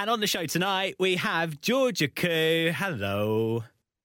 And on the show tonight, we have Georgia Ku. Hello.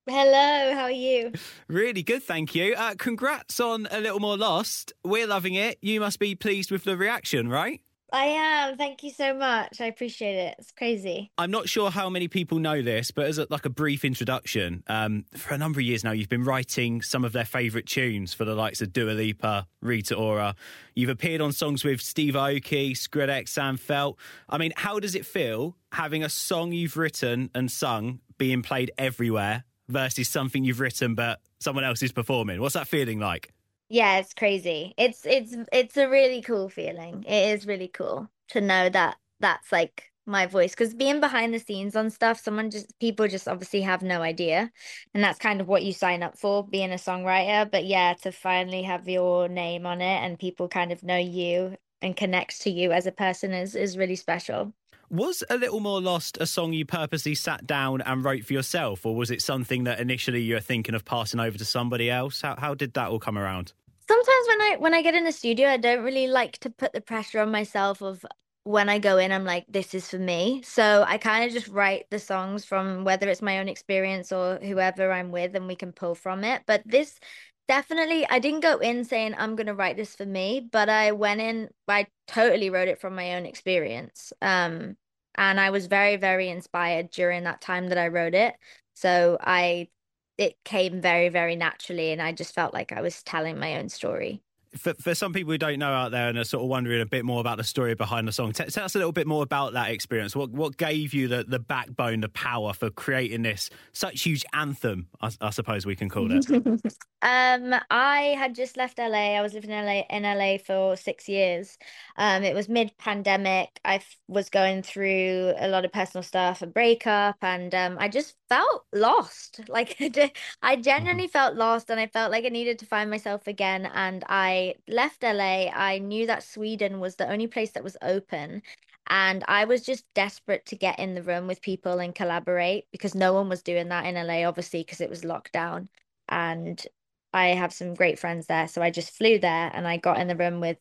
Hello, how are you? Really good, thank you. Uh, congrats on A Little More Lost. We're loving it. You must be pleased with the reaction, right? I am. Thank you so much. I appreciate it. It's crazy. I'm not sure how many people know this, but as a, like a brief introduction, um, for a number of years now, you've been writing some of their favourite tunes for the likes of Dua Lipa, Rita Ora. You've appeared on songs with Steve Aoki, Skrillex, Sam Feldt. I mean, how does it feel having a song you've written and sung being played everywhere versus something you've written but someone else is performing? What's that feeling like? Yeah, it's crazy. It's it's it's a really cool feeling. It is really cool to know that that's like my voice because being behind the scenes on stuff someone just people just obviously have no idea and that's kind of what you sign up for being a songwriter but yeah to finally have your name on it and people kind of know you and connect to you as a person is is really special was A Little More Lost a song you purposely sat down and wrote for yourself, or was it something that initially you were thinking of passing over to somebody else? How, how did that all come around? Sometimes when I when I get in the studio, I don't really like to put the pressure on myself of when I go in, I'm like, this is for me. So I kind of just write the songs from whether it's my own experience or whoever I'm with, and we can pull from it. But this definitely, I didn't go in saying I'm going to write this for me, but I went in, I totally wrote it from my own experience. Um, and I was very, very inspired during that time that I wrote it. So I, it came very, very naturally, and I just felt like I was telling my own story for, for some people who don't know out there and are sort of wondering a bit more about the story behind the song, t- tell us a little bit more about that experience. What what gave you the, the backbone, the power for creating this such huge anthem? I, I suppose we can call it. um, I had just left LA. I was living in LA in LA for six years. Um, it was mid pandemic. I f- was going through a lot of personal stuff, a breakup, and um, I just felt lost. Like I mm-hmm. genuinely felt lost, and I felt like I needed to find myself again. And I left LA, I knew that Sweden was the only place that was open. And I was just desperate to get in the room with people and collaborate because no one was doing that in LA, obviously, because it was lockdown. And I have some great friends there. So I just flew there and I got in the room with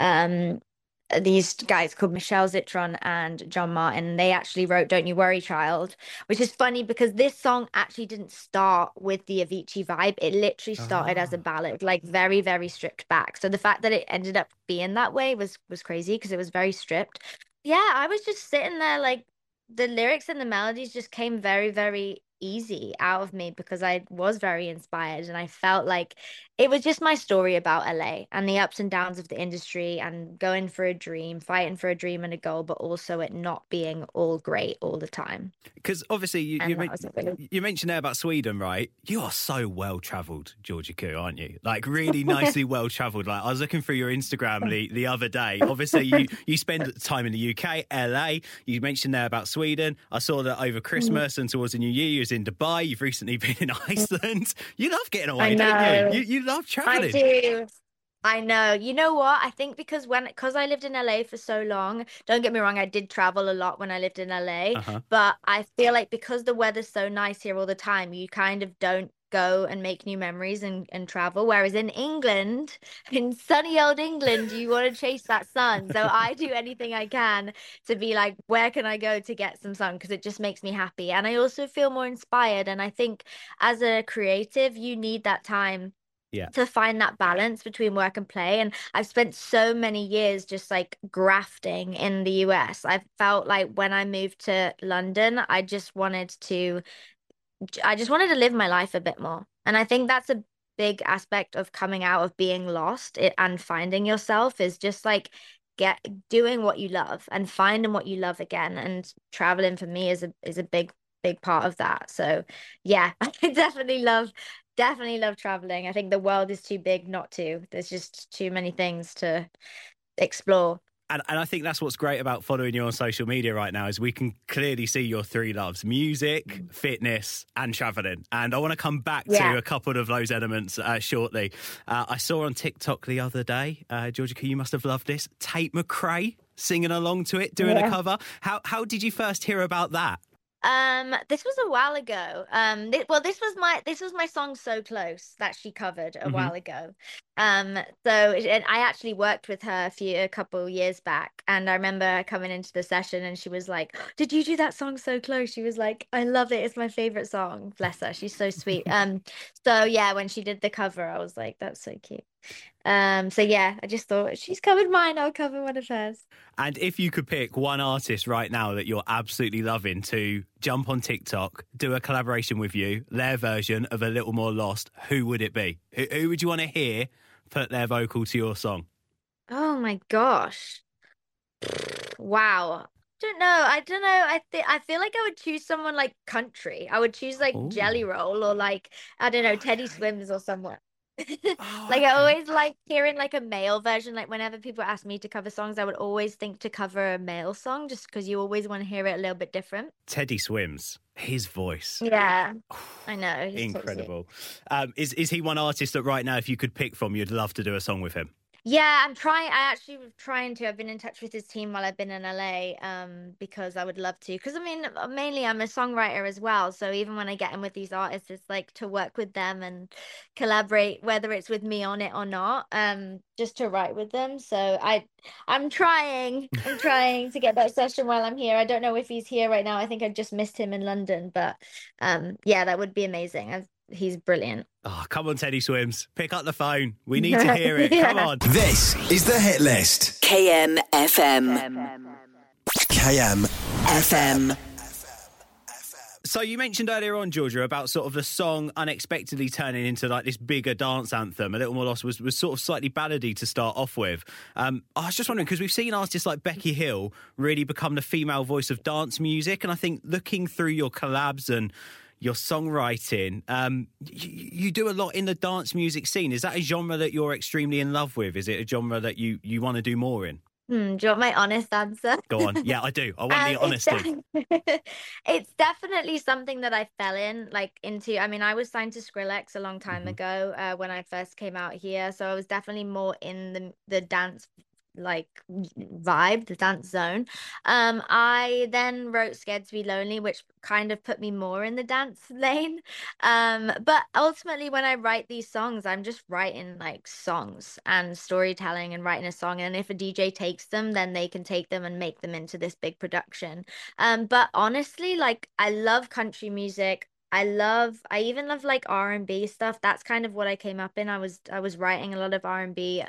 um these guys called Michel Zitron and John Martin. They actually wrote Don't You Worry Child, which is funny because this song actually didn't start with the Avicii vibe. It literally started oh. as a ah. ballad, like very, very stripped back. So the fact that it ended up being that way was was crazy because it was very stripped. Yeah, I was just sitting there like the lyrics and the melodies just came very, very easy out of me because I was very inspired and I felt like it was just my story about LA and the ups and downs of the industry and going for a dream, fighting for a dream and a goal, but also it not being all great all the time. Because obviously, you, you, you, mentioned there about Sweden, right? You are so well traveled, Georgia Ku, aren't you? Like really nicely well traveled. Like I was looking through your Instagram the, the other day. Obviously, you, you spend time in the UK, LA. You mentioned there about Sweden. I saw that over mm. Christmas and towards the New Year, you in Dubai. You've recently been in Iceland. You love getting away, don't you? You, you love traveling. I do. I know. You know what? I think because when because I lived in LA for so long, don't get me wrong, I did travel a lot when I lived in LA, uh-huh. but I feel like because the weather's so nice here all the time, you kind of don't go and make new memories and, and travel. Whereas in England, in sunny old England, you want to chase that sun. So I do anything I can to be like, where can I go to get some sun? Because it just makes me happy. And I also feel more inspired. And I think as a creative, you need that time yeah to find that balance between work and play and i've spent so many years just like grafting in the us i felt like when i moved to london i just wanted to i just wanted to live my life a bit more and i think that's a big aspect of coming out of being lost and finding yourself is just like get doing what you love and finding what you love again and traveling for me is a is a big big part of that so yeah i definitely love definitely love traveling. I think the world is too big not to. There's just too many things to explore. And, and I think that's what's great about following you on social media right now is we can clearly see your three loves: music, fitness, and traveling. And I want to come back yeah. to a couple of those elements uh, shortly. Uh, I saw on TikTok the other day, uh, Georgia, you must have loved this. Tate McRae singing along to it, doing yeah. a cover. How how did you first hear about that? Um, this was a while ago. Um, th- well, this was my this was my song "So Close" that she covered a Mhm. while ago. Um, so and I actually worked with her a few a couple years back, and I remember coming into the session, and she was like, "Did you do that song so close?" She was like, "I love it. It's my favorite song." Bless her, she's so sweet. Um, so yeah, when she did the cover, I was like, "That's so cute." Um, so yeah, I just thought she's covered mine, I'll cover one of hers. And if you could pick one artist right now that you're absolutely loving to jump on TikTok, do a collaboration with you, their version of A Little More Lost, who would it be? Who, who would you want to hear put their vocal to your song? Oh my gosh. Wow. Don't know. I don't know. I think I feel like I would choose someone like country. I would choose like Jelly Roll or like I don't know, Teddy Swims or someone. Oh, Like I always like hearing like a male version. Like whenever people ask me to cover songs, I would always think to cover a male song just because you always want to hear it a little bit different. Teddy Swims, his voice. Yeah, I know. he's so sweet. Incredible. Um, is is he one artist that right now, if you could pick from, you'd love to do a song with him? Yeah, I'm trying. I actually was trying to. I've been in touch with his team while I've been in LA, um, because I would love to. Because I mean, uh, mainly I'm a songwriter as well. So even when I get in with these artists, it's like to work with them and collaborate, whether it's with me on it or not, um, just to write with them. So I, I'm trying. I'm trying to get that session while I'm here. I don't know if he's here right now. I think I just missed him in London, but um, yeah, that would be amazing. I've, he's brilliant. Oh, come on, Teddy Swims. Pick up the phone. We need to hear it. Come on. This is the hit list. KM FM. KM. FM. So you mentioned earlier on, Georgia, about sort of the song unexpectedly turning into like this bigger dance anthem. A Little More Lost was, was sort of slightly ballady to start off with. Um, I was just wondering because we've seen artists like Becky Hill really become the female voice of dance music, and I think looking through your collabs and your songwriting, um, you, you do a lot in the dance music scene. Is that a genre that you're extremely in love with? Is it a genre that you you want to do more in? Hmm, do you want my honest answer? Go on. Yeah, I do. I want the Um, it's honesty. it's definitely something that I fell in like into. I mean, I was signed to Skrillex a long time Mhm. ago uh, when I first came out here, so I was definitely more in the the dance like vibe, the dance zone. Um, I then wrote Scared to Be Lonely, which kind of put me more in the dance lane. Um, but ultimately, when I write these songs, I'm just writing like songs and storytelling and writing a song. And if a DJ takes them, then they can take them and make them into this big production. Um, but honestly, like I love country music. I love I even love like R&B stuff. That's kind of what I came up in. I was I was writing a lot of R&B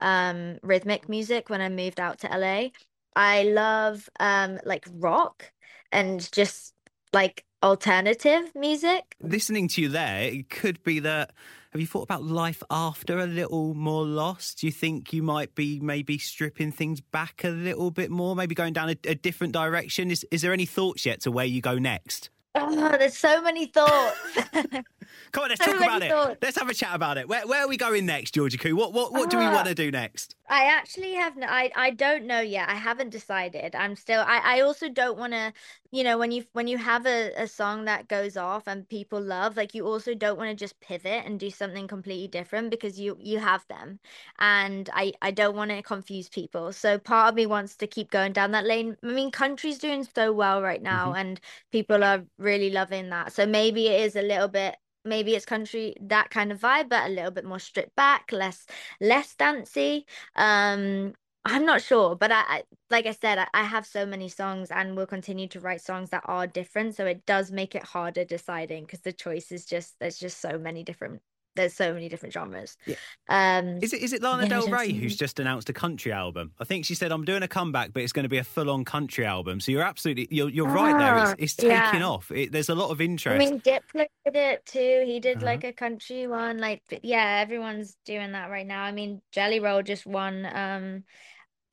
um rhythmic music when I moved out to LA. I love um like rock and just like alternative music. listening to you there, it could be that. Have you thought about life after a little more lost? Do you think you might be maybe stripping things back a little bit more, maybe going down a, a different direction? Is is there any thoughts yet to where you go next? Oh, there's so many thoughts. Come on, let's talk about it. Let's have a chat about it. Where, where are we going next, Georgia Ku? What what what do we Ah. want to do next? I actually have no, I I don't know yet. I haven't decided. I'm still I I also don't want to, you know, when you when you have a, a song that goes off and people love, like you also don't want to just pivot and do something completely different because you you have them. And I I don't want to confuse people. So part of me wants to keep going down that lane. I mean, country's doing so well right now and people are really loving that. So maybe it is a little bit maybe it's country that kind of vibe but a little bit more stripped back less less dancey. Um i'm not sure but i, I like i said I, I have so many songs and will continue to write songs that are different so it does make it harder deciding because the choice is just there's just so many different there's so many different genres Yeah. um Is it is it Lana Yeah, Del Rey who's just announced a country album? I think she said I'm doing a comeback, but it's going to be a full on country album. So you're absolutely you're you're right there. Ah, It's, it's taking yeah. off. It, there's a lot of interest. I mean, Diplo did it too. He did Uh-huh. like a country one. Like, yeah, everyone's doing that right now. I mean, Jelly Roll just won um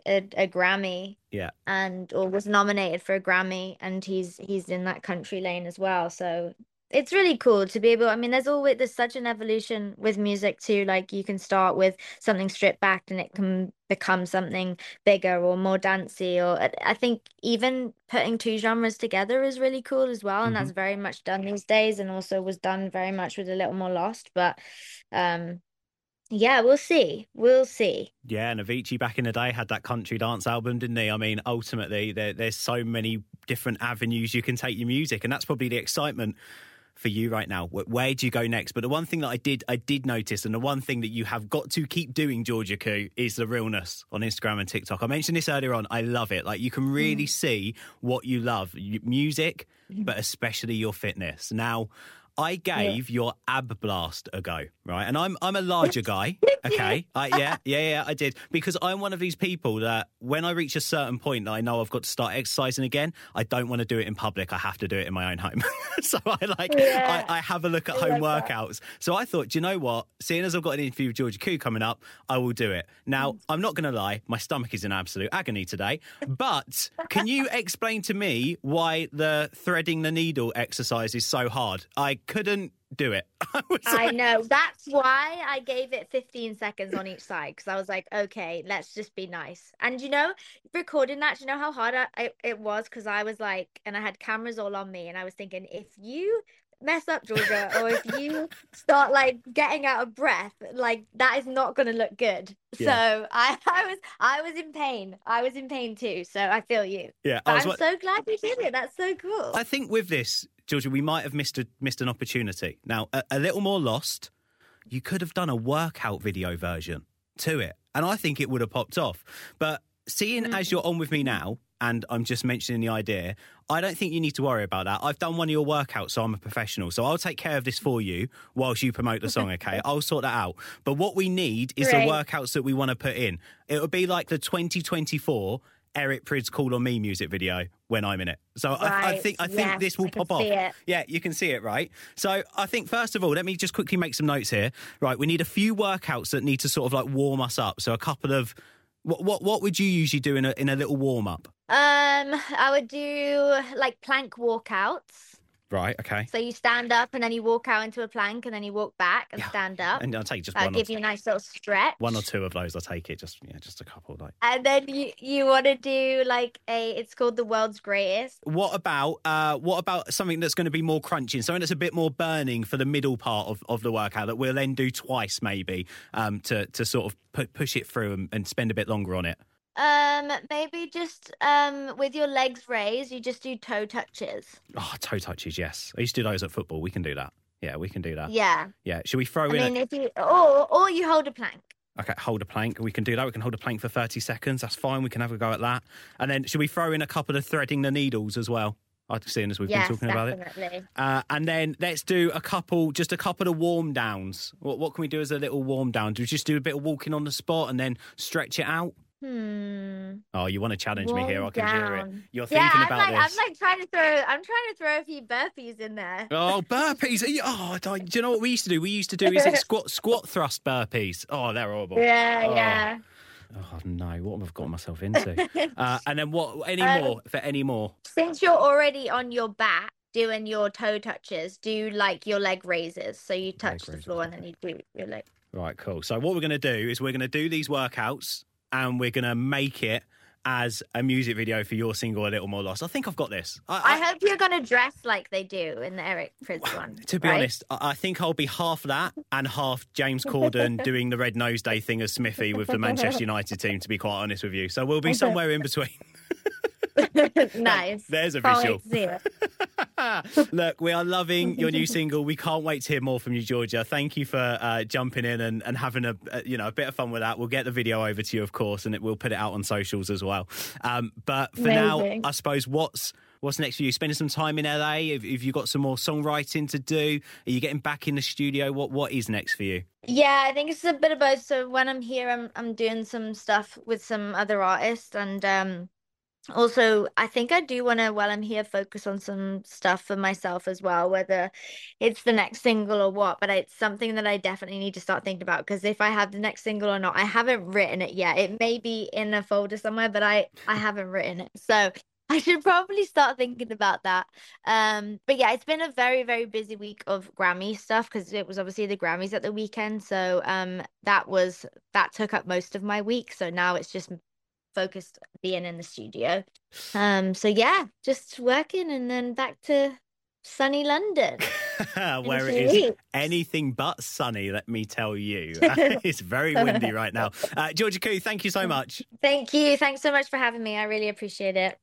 a, a Grammy yeah. and or was nominated for a Grammy, and he's he's in that country lane as well. So it's really cool to be able. I mean, there's always there's such an evolution with music too. Like you can start with something stripped back, and it can become something bigger or more dancey. Or I- think even putting two genres together is really cool as well, and that's very much done these days, and also was done very much with a little more lost. But um, yeah, we'll see. We'll see. Yeah, and Avicii back in the day had that country dance album, didn't he? I mean, ultimately, there, there's so many different avenues you can take your music, and that's probably the excitement for you right now. Where do you go next? But the one thing that I did I did notice, and the one thing that you have got to keep doing, Georgia Ku, is the realness on Instagram and TikTok. I mentioned this earlier on. I love it. Like you can really mm. see what you love, music, mm. but especially your fitness. Now. I gave your ab blast a go, right? And I'm I'm a larger guy, okay? I, yeah, yeah, yeah, I did because I'm one of these people that when I reach a certain point that I know I've got to start exercising again, I don't want to do it in public. I have to do it in my own home. so I like Yeah. I, I have a look at I home love that. workouts. So I thought, do you know what? Seeing as I've got an interview with Georgia Ku coming up, I will do it. Now Mm. I'm not going to lie, my stomach is in absolute agony today. But can you explain to me why the threading the needle exercise is so hard? I couldn't do it. I I like- know. That's why I gave it 15 seconds on each side because I was like, okay, let's just be nice. And you know, recording that, you know how hard I, I, it was? Because I was like, and I had cameras all on me, and I was thinking, if you mess up, Georgia, or if you start like getting out of breath, like that is not going to look good. Yeah. So I, I was, I was in pain. I was in pain too. So I feel you. yeah, But I'm wa- so glad you did it. That's so cool. I think with this, Georgia, we might have missed a, missed an opportunity. Now, a, a little more lost. You could have done a workout video version to it, and I think it would have popped off. But seeing mm. as you're on with me now, and I'm just mentioning the idea, I don't think you need to worry about that. I've done one of your workouts, so I'm a professional. So I'll take care of this for you whilst you promote the song. Okay, I'll sort that out. But what we need is Great. the workouts that we want to put in. It would be like the 2024 Eric Prydz "Call on Me" music video when I'm in it. So I, I think I think yes, this will pop off. it. Yeah, you can see it, right? So I think first of all, let me just quickly make some notes here. Right, we need a few workouts that need to sort of like warm us up. So a couple of what what what would you usually do in a in a little warm up? Um, I would do like plank walkouts. Right. Okay. So you stand up and then you walk out into a plank and then you walk back and Yeah. stand up. And I'll take just That'll one give you a nice little stretch. one or two of those. I'll take it. Just yeah, just a couple. Like. And then you you want to do like a it's called the world's greatest. What about uh, what about something that's going to be more crunching, something that's a bit more burning for the middle part of, of the workout that we'll then do twice maybe um, to to sort of pu- push it through and, and spend a bit longer on it. Um, maybe just um with your legs raised, you just do toe touches. Oh, toe touches, yes. I used to do those at football. We can do that. Yeah, we can do that. Yeah. Yeah. Should we throw I in? mean, if you or or you hold a plank. okay, hold a plank. We can do that. We can hold a plank for thirty seconds. That's fine. We can have a go at that. And then should we throw in a couple of threading the needles as well? I've seen as we've Yes, been talking about it. definitely. Uh, and then let's do a couple, just a couple of warm downs. What, what can we do as a little warm down? Do we just do a bit of walking on the spot and then stretch it out? Hmm. Oh, you want to challenge me here? I can hear it. You're Yeah, thinking I'm about like this. I'm like trying to throw I'm trying to throw a few burpees in there. Oh, burpees! Are you- Oh, do you know what we used to do? We used to do is it squat squat thrust burpees. Oh, they're horrible. Yeah, Oh. yeah. Oh no, what have I got myself into? uh, and then what? Any Um, more? For any more? Since you're already on your back doing your toe touches, do like your leg raises. So you touch the raises, floor and then you do your leg. Right, cool. So what we're going to do is we're going to do these workouts and we're going to make it as a music video for your single "A Little More Lost." I think I've got this. I hope you're gonna dress like they do in the Eric Prydz one. To be right? honest, I I think I'll be half that and half James Corden doing the Red Nose Day thing as Smithy with the Manchester United team. To be quite honest with you, so we'll be somewhere in between. nice. There's a Can't visual. Wait to see it. Look, we are loving your new single. We can't wait to hear more from you, Georgia. Thank you for uh, jumping in and, and having a, a you know a bit of fun with that. We'll get the video over to you, of course, and it, we'll put it out on socials as well. Um, but for now, I suppose what's what's next for you? Spending some time in LA? Have, have you got some more songwriting to do? Are you getting back in the studio? What what is next for you? Yeah, I think it's a bit of both. So when I'm here, I'm I'm doing some stuff with some other artists, and um, also I think I do want to, while I'm here, focus on some stuff for myself as well, whether it's the next single or what. But it's something that I definitely need to start thinking about because if I have the next single or not, I haven't written it yet. It may be in a folder somewhere, but I I haven't written it, so. I should probably start thinking about that. Um, but yeah, it's been a very, very busy week of Grammy stuff because it was obviously the Grammys at the weekend. So um, that was that took up most of my week. So now it's just focused being in the studio. Um, so yeah, just working and then back to sunny London. Where it is anything but sunny, let me tell you. it's very windy right now. Uh, Georgia Ku, thank you so much. Thank you. Thanks so much for having me. I really appreciate it.